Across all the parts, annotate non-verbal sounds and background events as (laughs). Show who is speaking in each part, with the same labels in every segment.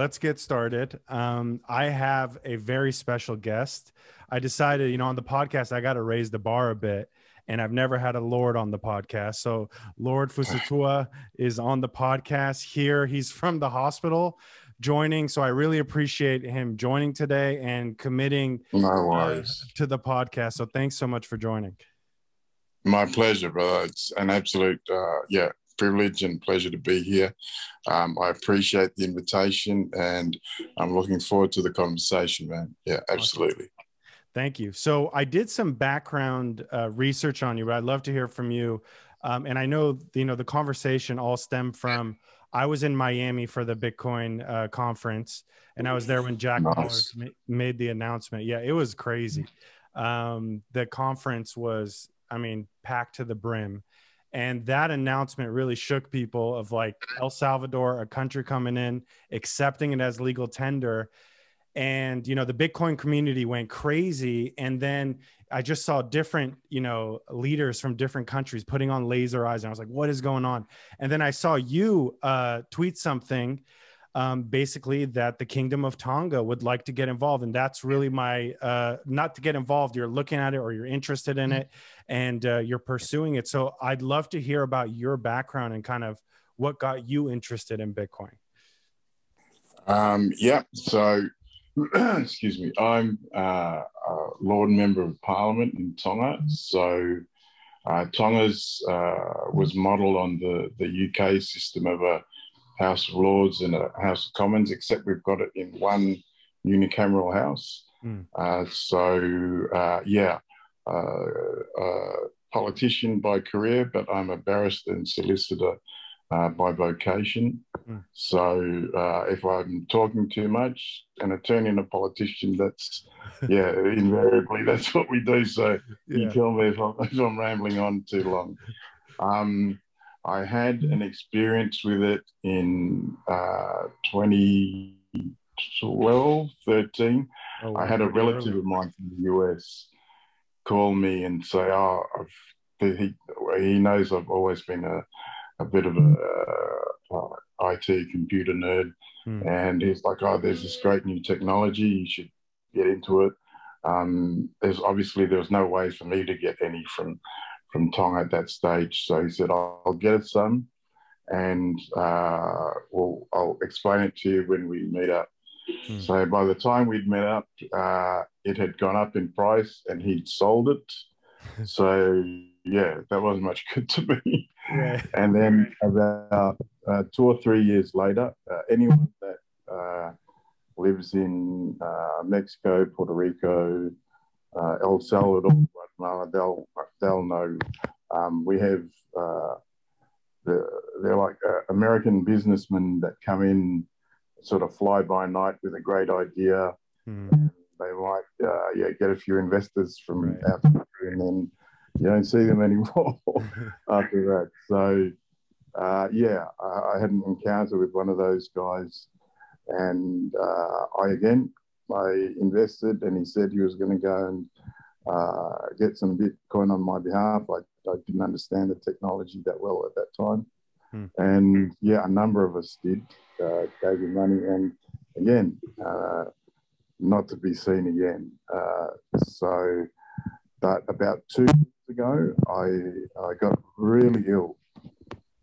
Speaker 1: let's get started. Um, I have a very special guest. I decided, you know, on the podcast, I got to raise the bar a bit, and I've never had a Lord on the podcast. So, Lord Fusitu'a (laughs) is on the podcast here. He's from the hospital joining. So, I really appreciate him joining today and committing
Speaker 2: No
Speaker 1: uh, to the podcast. So, thanks so much for joining.
Speaker 2: My pleasure, brother. It's an absolute, uh, yeah, privilege and pleasure to be here. Um, I appreciate the invitation and I'm looking forward to the conversation, man. Yeah, absolutely.
Speaker 1: Thank you. So I did some background uh, research on you, but I'd love to hear from you. Um, and I know you know the conversation all stemmed from I was in Miami for the Bitcoin uh, conference, and I was there when Jack
Speaker 2: Nice.
Speaker 1: Ma- made the announcement. Yeah, it was crazy. Um, the conference was, I mean, packed to the brim, and that announcement really shook people. Of like El Salvador, a country coming in, accepting it as legal tender, and you know the bitcoin community went crazy. And then i just saw different you know leaders from different countries putting on laser eyes. And i was like what is going on? And then i saw you uh, tweet something um, basically that the kingdom of tonga would like to get involved. And that's really my uh, not to get involved you're looking at it or you're interested in it and uh, you're pursuing it. So i'd love to hear about your background and kind of what got you interested in bitcoin.
Speaker 2: Um, yeah, so, (clears throat) excuse me, I'm uh, a Lord Member of Parliament in Tonga. So, uh, Tonga's uh, was modelled on the, the UK system of a House of Lords and a House of Commons, except we've got it in one unicameral house.
Speaker 1: Hmm.
Speaker 2: Uh, so, uh, yeah, uh, uh, politician by career, but I'm a barrister and solicitor uh, by vocation.
Speaker 1: Hmm.
Speaker 2: So, uh, if I'm talking too much, an attorney and a politician, that's, (laughs) yeah, invariably that's what we do. So, you tell me if I'm, if I'm rambling on too long. Um, I had an experience with it in uh, 2012, 13.
Speaker 1: Oh,
Speaker 2: I had a relative of mine from the US call me and say, "Oh, I've, he he knows I've always been a, a bit of a uh, IT computer nerd,
Speaker 1: Hmm.
Speaker 2: and he's like, "Oh, there's this great new technology. You should get into it." Um, there's obviously there was no way for me to get any from from Tonga at that stage, so he said, "I'll, I'll get it some." And uh, well, I'll explain it to you when we meet up.
Speaker 1: Hmm.
Speaker 2: So by the time we'd met up, uh, it had gone up in price and he'd sold it. (laughs) so yeah, that wasn't much good to me.
Speaker 1: Right. (laughs)
Speaker 2: And then about uh, two or three years later, uh, anyone that uh, lives in uh, Mexico, Puerto Rico, uh, El Salvador, They'll they'll know. Um, we have uh, the, they're like uh, American businessmen that come in, sort of fly by night with a great idea.
Speaker 1: Hmm.
Speaker 2: They might uh, yeah get a few investors from
Speaker 1: Right.
Speaker 2: out the and then you don't see them (laughs) anymore (laughs) after that. So, uh, yeah, I, I had an encounter with one of those guys, and uh, I again I invested, and he said he was going to go and uh, get some Bitcoin on my behalf. I, I didn't understand the technology that well at that time,
Speaker 1: Hmm.
Speaker 2: and yeah, a number of us did uh, gave him money, and again, uh, not to be seen again. Uh, so, but about two years ago, I I got really ill,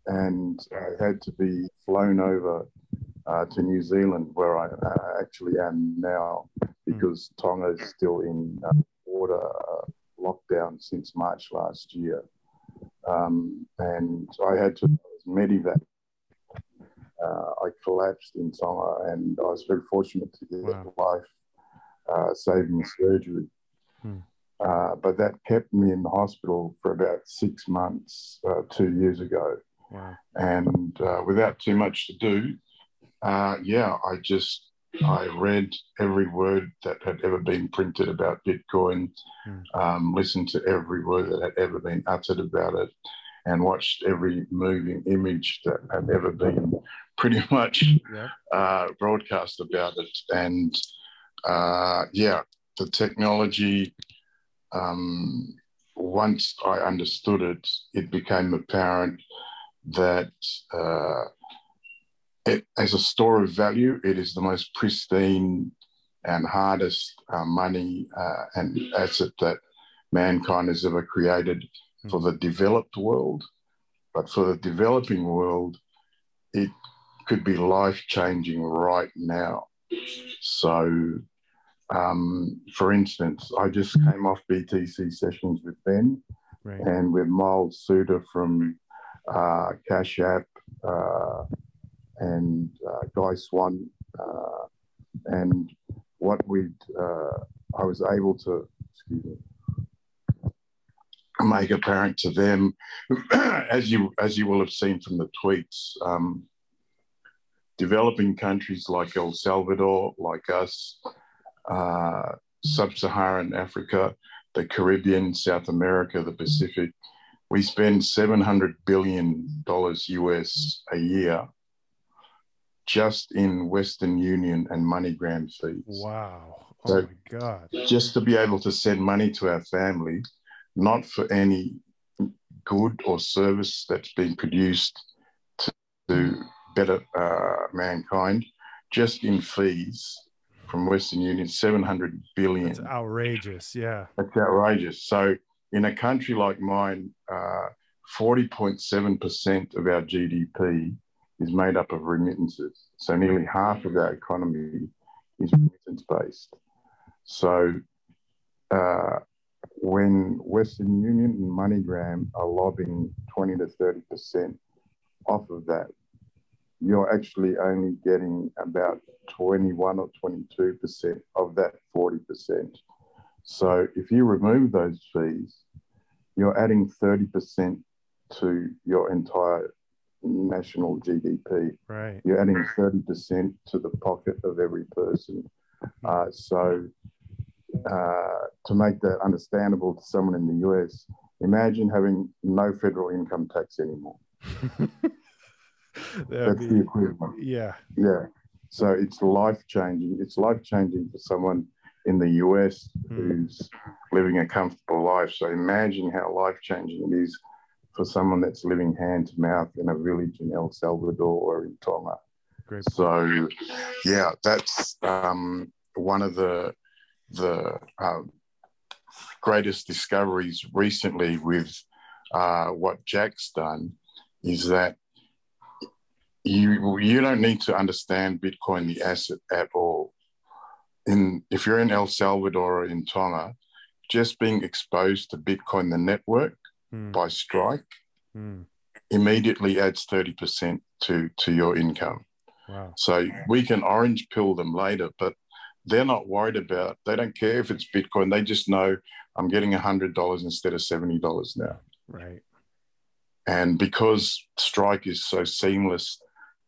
Speaker 2: and I had to be flown over uh, to New Zealand, where I uh, actually am now, because Tonga is still in uh, water uh, lockdown since March last year, um, and I had to I medevac. Uh, I collapsed in Tonga, and I was very fortunate to get
Speaker 1: Wow.
Speaker 2: life uh, saving surgery.
Speaker 1: Hmm.
Speaker 2: Uh, but that kept me in the hospital for about six months uh, two years ago.
Speaker 1: Wow.
Speaker 2: And uh, without too much to do, uh, yeah, I just I read every word that had ever been printed about Bitcoin,
Speaker 1: Hmm.
Speaker 2: um, listened to every word that had ever been uttered about it, and watched every moving image that had ever been pretty (laughs) much
Speaker 1: Yeah.
Speaker 2: uh, broadcast about it. And uh, yeah, the technology, um, once I understood it, it became apparent that uh, it, as a store of value, it is the most pristine and hardest uh, money uh, and asset that mankind has ever created mm. for the developed world. But for the developing world, it could be life changing right now. So, um, for instance, I just came off BTC sessions with Ben right. and with Miles Suter from uh, Cash App uh, and uh, Guy Swan. Uh, and what we uh, I was able to, excuse me, make apparent to them, (clears throat) as you as you will have seen from the tweets, um, developing countries like El Salvador, like us, uh, Sub-Saharan Africa, the Caribbean, South America, the Pacific, we spend seven hundred billion dollars US a year just in Western Union and MoneyGram fees.
Speaker 1: Wow. Oh so my God.
Speaker 2: Just to be able to send money to our family not for any good or service that's being produced to better uh, mankind, just in fees from Western Union, 700 billion.
Speaker 1: That's outrageous. Yeah.
Speaker 2: That's outrageous. So, in a country like mine, uh, 40.7% of our GDP is made up of remittances. So, nearly half of our economy is remittance based. So, uh, when Western Union and MoneyGram are lobbying 20 to 30% off of that, you're actually only getting about 21 or 22% of that 40%. So if you remove those fees, you're adding 30% to your entire national GDP.
Speaker 1: Right.
Speaker 2: You're adding 30% to the pocket of every person. Uh, so uh, to make that understandable to someone in the US, imagine having no federal income tax anymore. (laughs) That's be, the equivalent.
Speaker 1: Yeah.
Speaker 2: Yeah. So it's life changing. It's life changing for someone in the US mm. who's living a comfortable life. So imagine how life changing it is for someone that's living hand to mouth in a village in El Salvador or in Tonga. Great. So, yeah, that's um, one of the the uh, greatest discoveries recently with uh, what Jack's done is that you you don't need to understand Bitcoin the asset at all. In if you're in El Salvador or in Tonga, just being exposed to Bitcoin the network mm. by Strike mm. immediately adds thirty percent to to your income. Wow. So we can orange pill them later, but they're not worried about. They don't care if it's Bitcoin. They just know I'm getting hundred dollars instead of seventy dollars now.
Speaker 1: Right.
Speaker 2: And because Strike is so seamless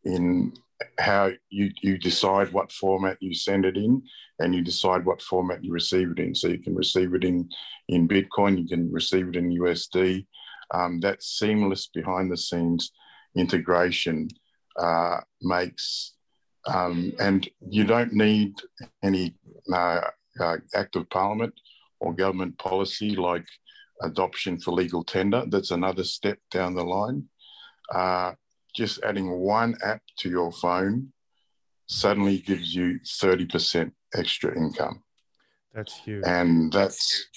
Speaker 2: in how you you decide what format you send it in, and you decide what format you receive it in. So you can receive it in in Bitcoin, you can receive it in USD. Um, that seamless behind the scenes integration uh, makes um, and you don't need any uh, uh, act of parliament or government policy like adoption for legal tender. That's another step down the line. Just adding one app to your phone suddenly gives you 30% extra income.
Speaker 1: That's huge.
Speaker 2: And that's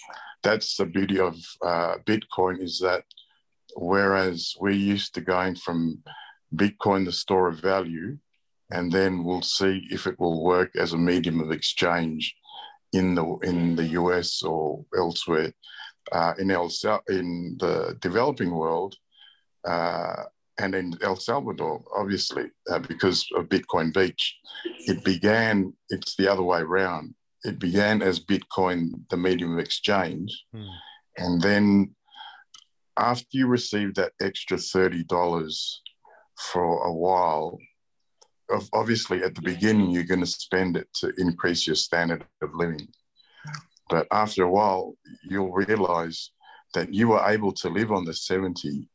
Speaker 2: that's the beauty of uh, Bitcoin is that whereas we're used to going from Bitcoin, the store of value, and then we'll see if it will work as a medium of exchange in the in the US or elsewhere. Uh, in El in the developing world uh, and in El Salvador, obviously, uh, because of Bitcoin Beach, it began. It's the other way around. It began as Bitcoin, the medium of exchange, hmm. and then after you receive that extra thirty dollars for a while, obviously at the beginning you're going to spend it to increase your standard of living but after a while you'll realize that you were able to live on the 70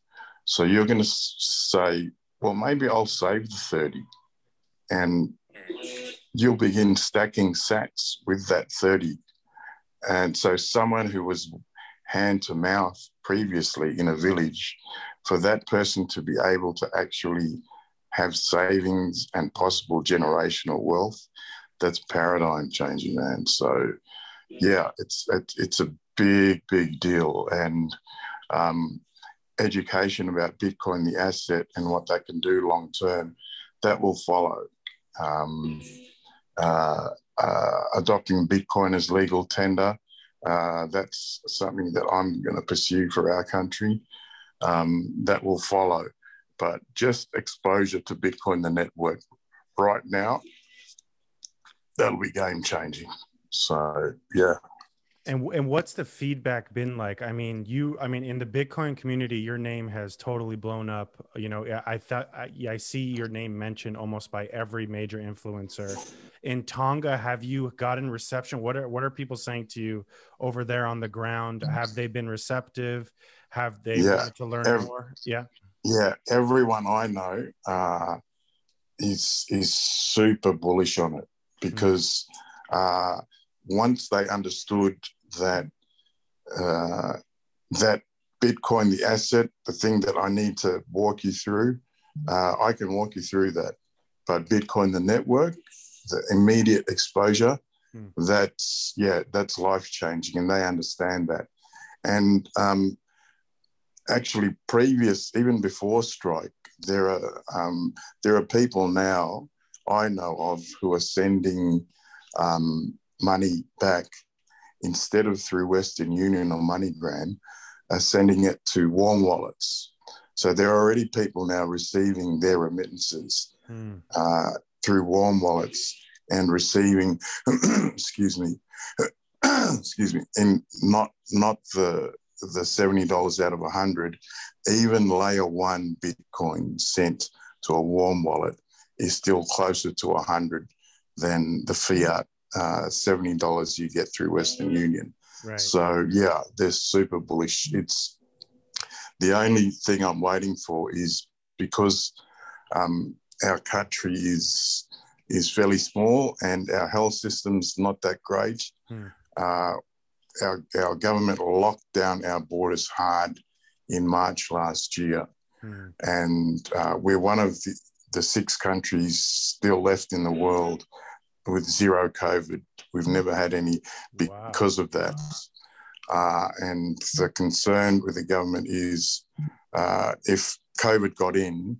Speaker 2: so you're going to say well maybe i'll save the 30 and you'll begin stacking sats with that 30 and so someone who was hand to mouth previously in a village for that person to be able to actually have savings and possible generational wealth, that's paradigm changing, man. So, yeah, it's it's, a big, big deal, and um, education about Bitcoin, the asset, and what they can do long term, that will follow. Um, uh, uh, adopting Bitcoin as legal tender, uh, that's something that I'm going to pursue for our country. Um, that will follow. But just exposure to Bitcoin, the network, right now, that'll be game changing. So, yeah.
Speaker 1: And and what's the feedback been like? I mean, you, I mean, in the Bitcoin community, your name has totally blown up. You know, I thought I, I see your name mentioned almost by every major influencer. In Tonga, have you gotten reception? What are what are people saying to you over there on the ground? Have they been receptive? Have they yeah. wanted to learn more? Yeah,
Speaker 2: yeah. Everyone I know uh, is is super bullish on it because mm-hmm. uh, once they understood that uh, that Bitcoin, the asset, the thing that I need to walk you through, uh, I can walk you through that. But Bitcoin, the network, the immediate exposure, mm. that's yeah, that's life changing, and they understand that. And um, actually, previous, even before Strike, there are um, there are people now I know of who are sending um, money back instead of through Western Union or MoneyGram, are sending it to warm wallets. So there are already people now receiving their remittances mm. uh, through warm wallets and receiving, (clears throat) excuse me, (clears throat) excuse me, and not not the the seventy dollars out of a hundred, even layer one Bitcoin sent to a warm wallet is still closer to a hundred than the fiat uh, $70 you get through Western Union. Right. So, yeah, they're super bullish. It's the only thing I'm waiting for is because um, our country is is fairly small and our health system's not that great. Hmm. Uh, our, our government locked down our borders hard in March last year. Hmm. And uh, we're one of the, the six countries still left in the world with zero COVID. We've never had any because wow. of that. Uh, and the concern with the government is uh, if COVID got in,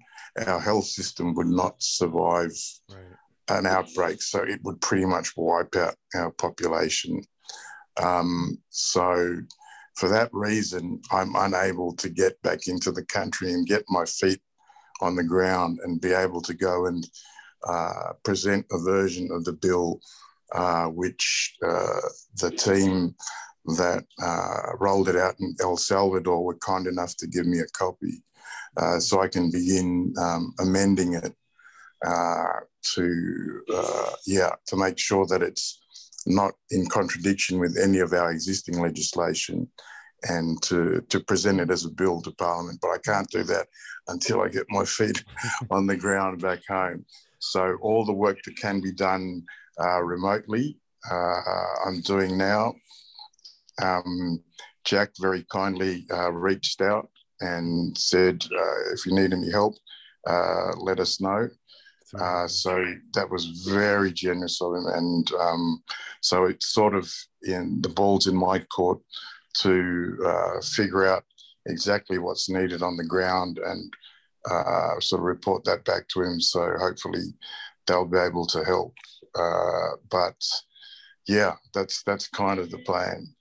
Speaker 2: our health system would not survive right. an outbreak. So it would pretty much wipe out our population. Um, so for that reason, I'm unable to get back into the country and get my feet on the ground and be able to go and uh, present a version of the bill uh, which uh, the team that uh, rolled it out in El Salvador were kind enough to give me a copy so I can begin um, amending it to, yeah, to make sure that it's not in contradiction with any of our existing legislation and to, to present it as a bill to Parliament. But I can't do that until I get my (laughs) feet on the ground back home. So all the work that can be done uh, remotely, uh, I'm doing now. Um, Jack very kindly uh, reached out and said, uh, if you need any help, uh, let us know. Uh, so that was very generous of him, and um, so it's sort of in the balls in my court to figure out exactly what's needed on the ground and uh, sort of report that back to him. So hopefully they'll be able to help. Uh, but yeah, that's that's kind of the plan.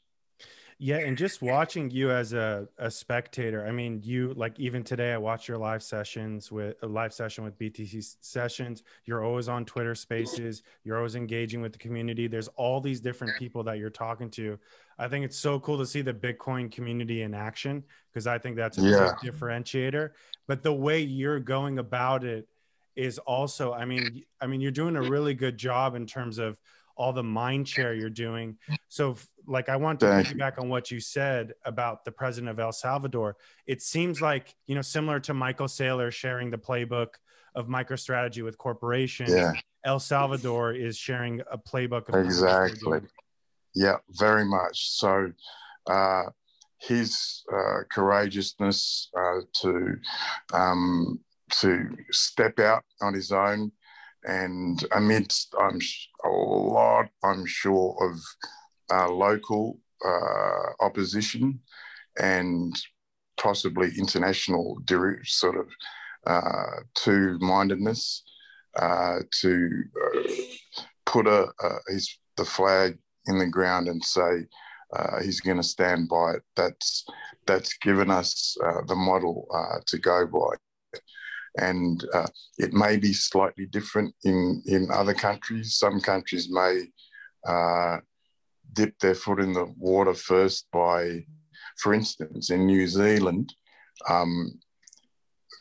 Speaker 1: Yeah, and just watching you as a, a spectator, I mean, you like even today, I watch your live sessions with a live session with BTC sessions. You're always on Twitter spaces, you're always engaging with the community. There's all these different people that you're talking to. I think it's so cool to see the Bitcoin community in action because I think that's a yeah. differentiator. But the way you're going about it is also, I mean, I mean, you're doing a really good job in terms of all the mind share you're doing. So, like, I want to piggyback on what you said about the president of El Salvador. It seems like, you know, similar to Michael Saylor sharing the playbook of MicroStrategy with corporations, yeah. El Salvador is sharing a playbook.
Speaker 2: Of exactly. Yeah, very much. So, uh, his uh, courageousness uh, to um, to step out on his own, and amidst I'm a lot, I'm sure of uh, local uh, opposition and possibly international sort of uh, two-mindedness uh, to uh, put a, his the flag in the ground and say uh, he's going to stand by it. That's that's given us the model to go by, and uh, it may be slightly different in in other countries. Some countries may uh, dip their foot in the water first by, for instance, in New Zealand. Um,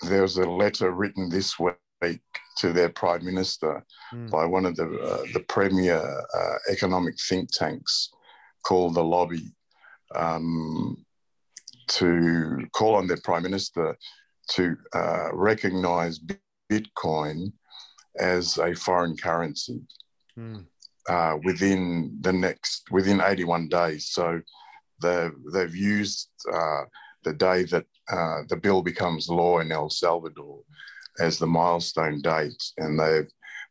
Speaker 2: there was a letter written this week to their prime minister mm. by one of the uh, the premier uh, economic think tanks called the lobby um, to call on their prime minister to uh, recognize Bitcoin as a foreign currency mm. Within the next within 81 days. So they've they've used uh, the day that uh, the bill becomes law in El Salvador as the milestone date, and they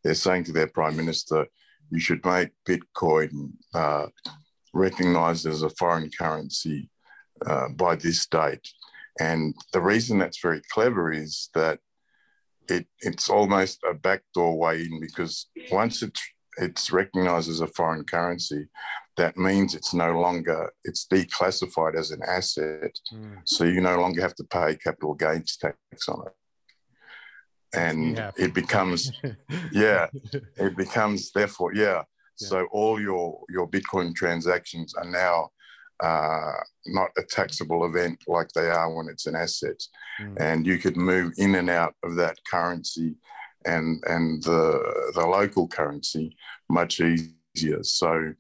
Speaker 2: they're saying to their prime minister, "You should make Bitcoin uh, recognized as a foreign currency uh, by this date." And the reason that's very clever is that it it's almost a backdoor way in because once it it's recognized as a foreign currency, that means it's no longer it's declassified as an asset mm. so you no longer have to pay capital gains tax on it and it becomes (laughs) yeah it becomes therefore yeah. yeah. so all your your bitcoin transactions are now uh, not a taxable event like they are when it's an asset mm. and you could move in and out of that currency and and the the local currency much easier so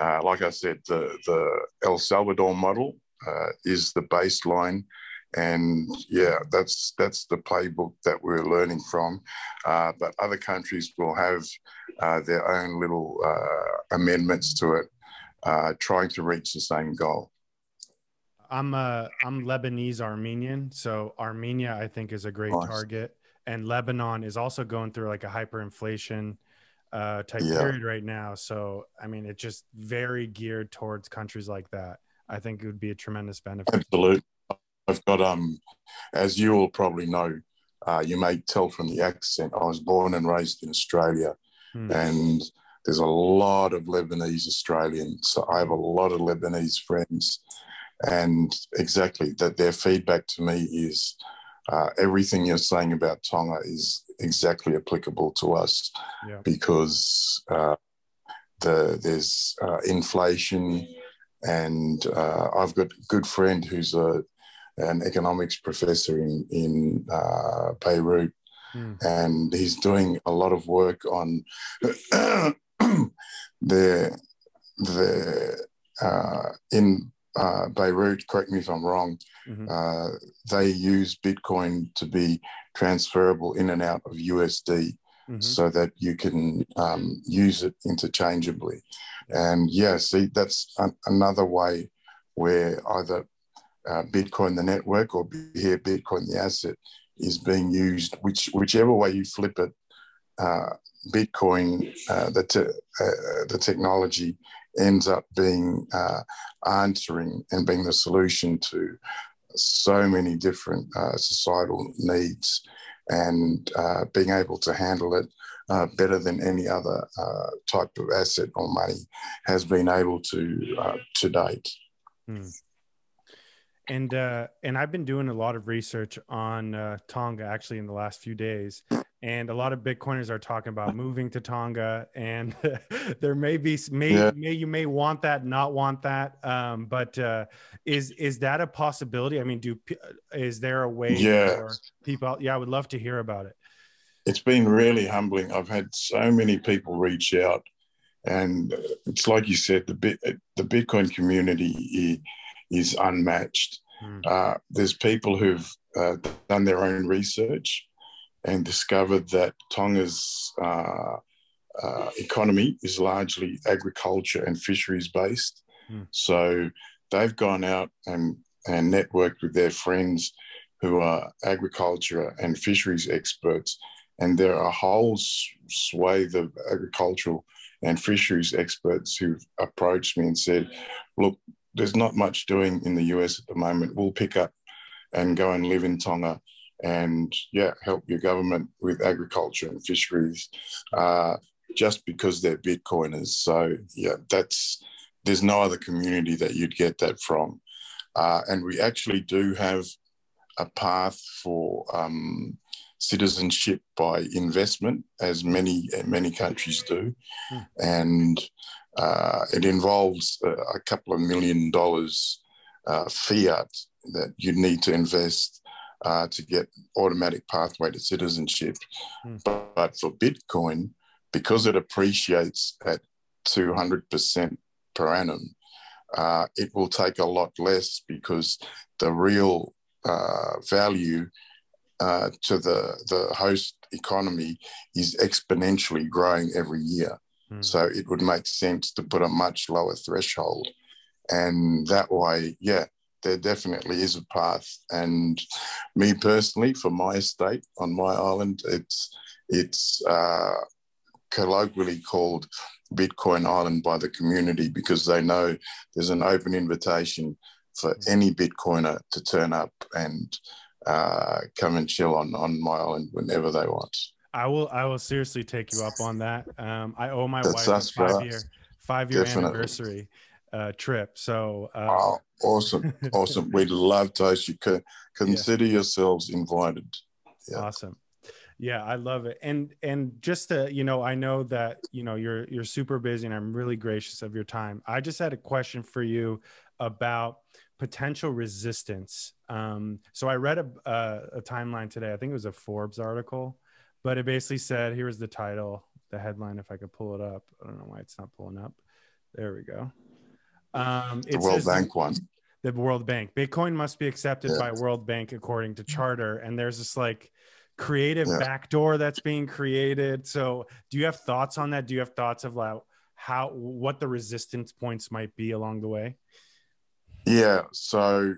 Speaker 2: uh, like i said the the el salvador model uh, is the baseline and yeah, that's that's the playbook that we're learning from. Uh, but other countries will have uh, their own little uh, amendments to it, uh, trying to reach the same goal.
Speaker 1: I'm uh, I'm Lebanese Armenian, so Armenia I think is a great nice. target, and Lebanon is also going through like a hyperinflation uh, type yeah. period right now. So I mean, it's just very geared towards countries like that. I think it would be a tremendous benefit.
Speaker 2: Absolutely. I've got, um, as you all probably know, uh, you may tell from the accent, I was born and raised in Australia, hmm. and there's a lot of Lebanese Australians. So I have a lot of Lebanese friends, and exactly that their feedback to me is uh, everything you're saying about Tonga is exactly applicable to us yeah. because uh, the, there's uh, inflation. And uh, I've got a good friend who's a an economics professor in in uh, Beirut, mm. and he's doing a lot of work on (clears throat) the the uh, in uh, Beirut. Correct me if I'm wrong. Mm-hmm. Uh, they use Bitcoin to be transferable in and out of USD. Mm-hmm. So that you can um, use it interchangeably, and yeah, see that's an, another way where either uh, Bitcoin the network or here Bitcoin the asset is being used, which whichever way you flip it, uh, Bitcoin uh, the te- uh, the technology ends up being uh, answering and being the solution to so many different uh, societal needs, and being able to handle it. better than any other type of asset or money has been able to to date. Hmm
Speaker 1: and uh, and I've been doing a lot of research on uh, Tonga actually in the last few days, and a lot of Bitcoiners are talking about (laughs) moving to Tonga, and (laughs) there may be may, yeah. may you may want that, not want that, um, but uh, is is that a possibility? I mean, do is there a way
Speaker 2: yeah.
Speaker 1: for people? Yeah, I would love to hear about it.
Speaker 2: It's been really humbling. I've had so many people reach out, and it's like you said, the bit the Bitcoin community is unmatched. Mm. Uh, there's people who've uh, done their own research and discovered that Tonga's uh, uh economy is largely agriculture and fisheries based. Mm. So they've gone out and, and networked with their friends who are agriculture and fisheries experts, and there are a whole swathe of agricultural and fisheries experts who've approached me and said, "Look, there's not much doing in the US at the moment. We'll pick up and go and live in Tonga." And yeah, help your government with agriculture and fisheries, uh, just because they're Bitcoiners. So yeah, that's there's no other community that you'd get that from. Uh, and we actually do have a path for um, citizenship by investment, as many many countries do, mm. and uh, it involves a, a, couple of million dollars uh, fiat that you need to invest uh, to get automatic pathway to citizenship. Mm. But, but for Bitcoin, because it appreciates at 200% per annum, uh, it will take a lot less because the real uh, value uh, to the, the host economy is exponentially growing every year. Mm. So it would make sense to put a much lower threshold. And that way, yeah, there definitely is a path. And me personally, for my estate on my island, it's it's uh, colloquially called Bitcoin Island by the community because they know there's an open invitation for mm. any Bitcoiner to turn up and uh, come and chill on on my island whenever they want.
Speaker 1: I will. I will seriously take you up on that. Um, I owe my That's wife us, a five year five year Definitely. anniversary uh, trip. So uh,
Speaker 2: oh, awesome, (laughs) awesome. We'd love to host you. Consider yeah. yourselves invited.
Speaker 1: Yeah. Awesome. Yeah, I love it. And and just to, you know, I know that, you know, you're you're super busy and I'm really gracious of your time. I just had a question for you about potential resistance. Um, so I read a, a, a timeline today. I think it was a Forbes article, but it basically said, "Here was the title, the headline. If I could pull it up, I don't know why it's not pulling up. There we go.
Speaker 2: Um, the World Bank one.
Speaker 1: The World Bank. Bitcoin must be accepted yeah. by World Bank according to charter, and there's this like creative yeah. backdoor that's being created. So, do you have thoughts on that? Do you have thoughts of like how what the resistance points might be along the way?
Speaker 2: Yeah, so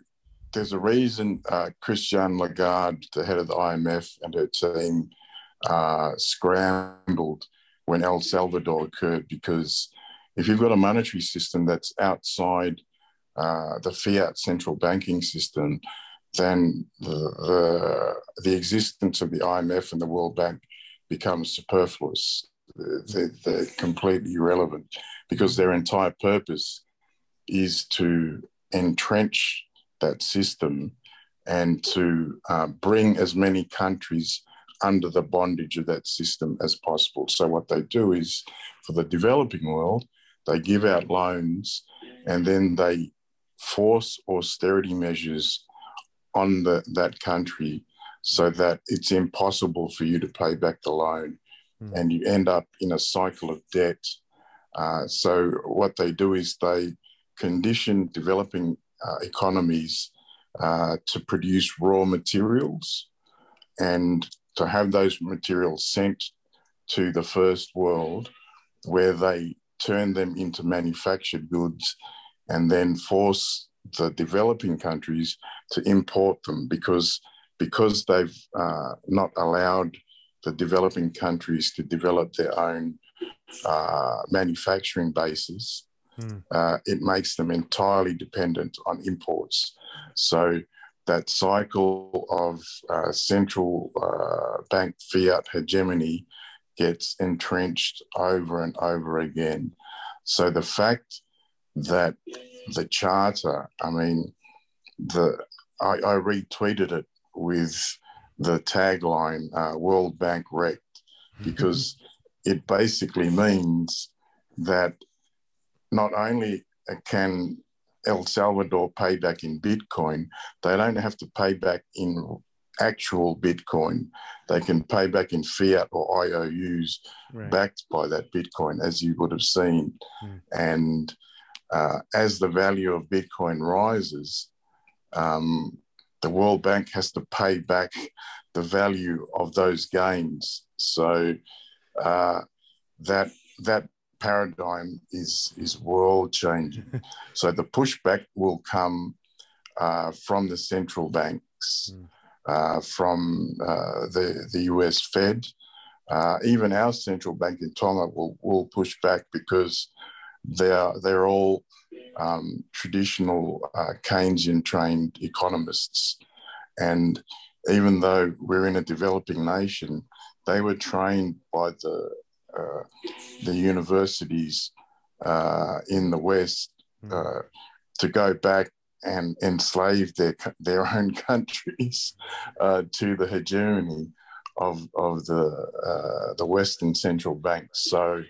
Speaker 2: there's a reason uh, Christine Lagarde, the head of the IMF, and her team uh, scrambled when El Salvador occurred because if you've got a monetary system that's outside uh, the fiat central banking system, then the, the, the, existence of the IMF and the World Bank becomes superfluous. They're, they're completely irrelevant because their entire purpose is to entrench that system and to uh, bring as many countries under the bondage of that system as possible. So, what they do is for the developing world, they give out loans and then they force austerity measures on the, that country so that it's impossible for you to pay back the loan mm. and you end up in a cycle of debt. Uh, so, what they do is they condition developing uh, economies uh, to produce raw materials and to have those materials sent to the first world where they turn them into manufactured goods and then force the developing countries to import them because because they've uh, not allowed the developing countries to develop their own uh, manufacturing bases mm. uh, it makes them entirely dependent on imports. So that cycle of uh, central uh, bank fiat hegemony gets entrenched over and over again. So the fact that the charter, I mean, the I, I retweeted it with the tagline uh, "World Bank wrecked" because (laughs) it basically means that not only can El Salvador pay back in Bitcoin, they don't have to pay back in actual Bitcoin. They can pay back in fiat or IOUs right. backed by that Bitcoin, as you would have seen. Mm. And uh, as the value of Bitcoin rises, um, the World Bank has to pay back the value of those gains. So uh, that that paradigm is is world changing. (laughs) so the pushback will come uh, from the central banks. Mm. Uh, from uh, the, the US Fed. Uh, even our central bank in Tonga will, will push back because they're, they're all um, traditional uh, Keynesian trained economists. And even though we're in a developing nation, they were trained by the, uh, the universities uh, in the West hmm. to go back and enslave their their own (laughs) countries uh, to the hegemony of of the uh, the Western central banks. So,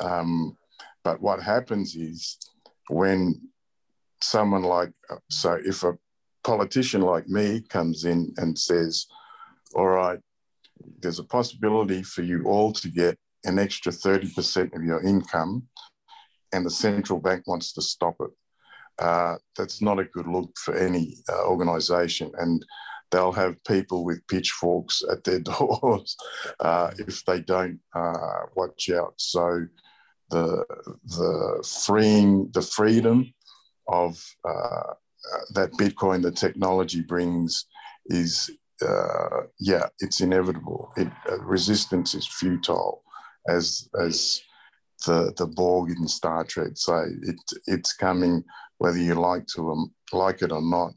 Speaker 2: um, but what happens is when someone like so if a politician like me comes in and says, "All right, there's a possibility for you all to get an extra thirty percent of your income," and the central bank wants to stop it uh, that's not a good look for any uh, organisation. And they'll have people with pitchforks at their (laughs) doors uh, if they don't uh, watch out. So the the freeing the freedom of uh, that Bitcoin, the technology brings, is yeah, it's inevitable. It, resistance is futile, as as the the Borg in Star Trek say. It it's coming whether you like to like it or not.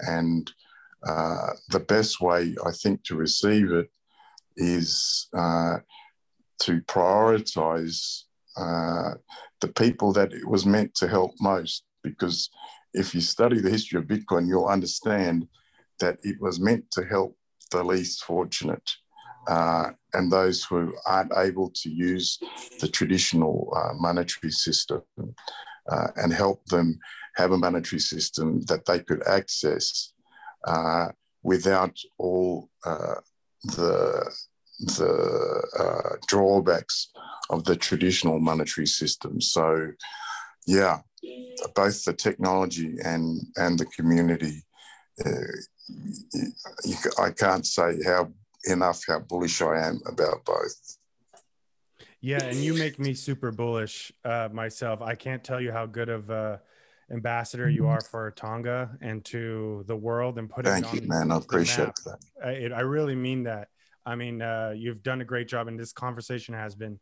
Speaker 2: And uh, the best way, I think, to receive it is uh, to prioritize uh, the people that it was meant to help most. Because if you study the history of Bitcoin, you'll understand that it was meant to help the least fortunate. Uh, and those who aren't able to use the traditional uh, monetary system uh, and help them have a monetary system that they could access uh, without all uh, the the uh, drawbacks of the traditional monetary system. So, yeah, both the technology and and the community. Uh, I can't say how enough how bullish I am about both.
Speaker 1: Yeah, and you make me (laughs) super bullish uh, myself. I can't tell you how good of a ambassador you are for Tonga and to the world and putting.
Speaker 2: Thank you, man. I appreciate that.
Speaker 1: I, it, I really mean that. I mean, uh, you've done a great job, and this conversation has been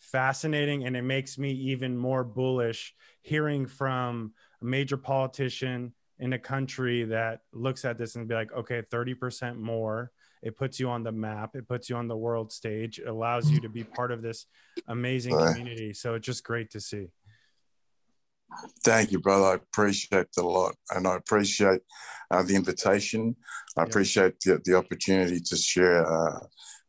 Speaker 1: fascinating, and it makes me even more bullish hearing from a major politician in a country that looks at this and be like, okay, thirty percent more it puts you on the map it puts you on the world stage it allows you to be part of this amazing community so it's just great to see
Speaker 2: Thank you, brother. I appreciate it a lot. And I appreciate uh, the invitation. I yep. appreciate the, the opportunity to share uh,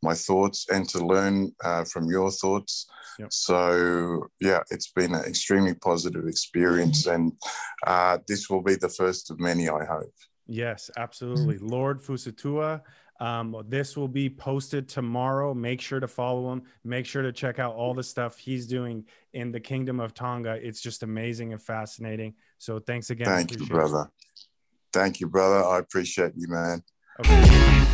Speaker 2: my thoughts and to learn uh, from your thoughts. So, yeah, it's been an extremely positive experience. And uh, this will be the first of many, I hope.
Speaker 1: Yes, absolutely. Lord Fusitu'a, um, this will be posted tomorrow. Make sure to follow him. Make sure to check out all the stuff he's doing in the Kingdom of Tonga. It's just amazing and fascinating. So thanks again.
Speaker 2: Thank you, brother. It. Thank you, brother. I appreciate you, man. Okay.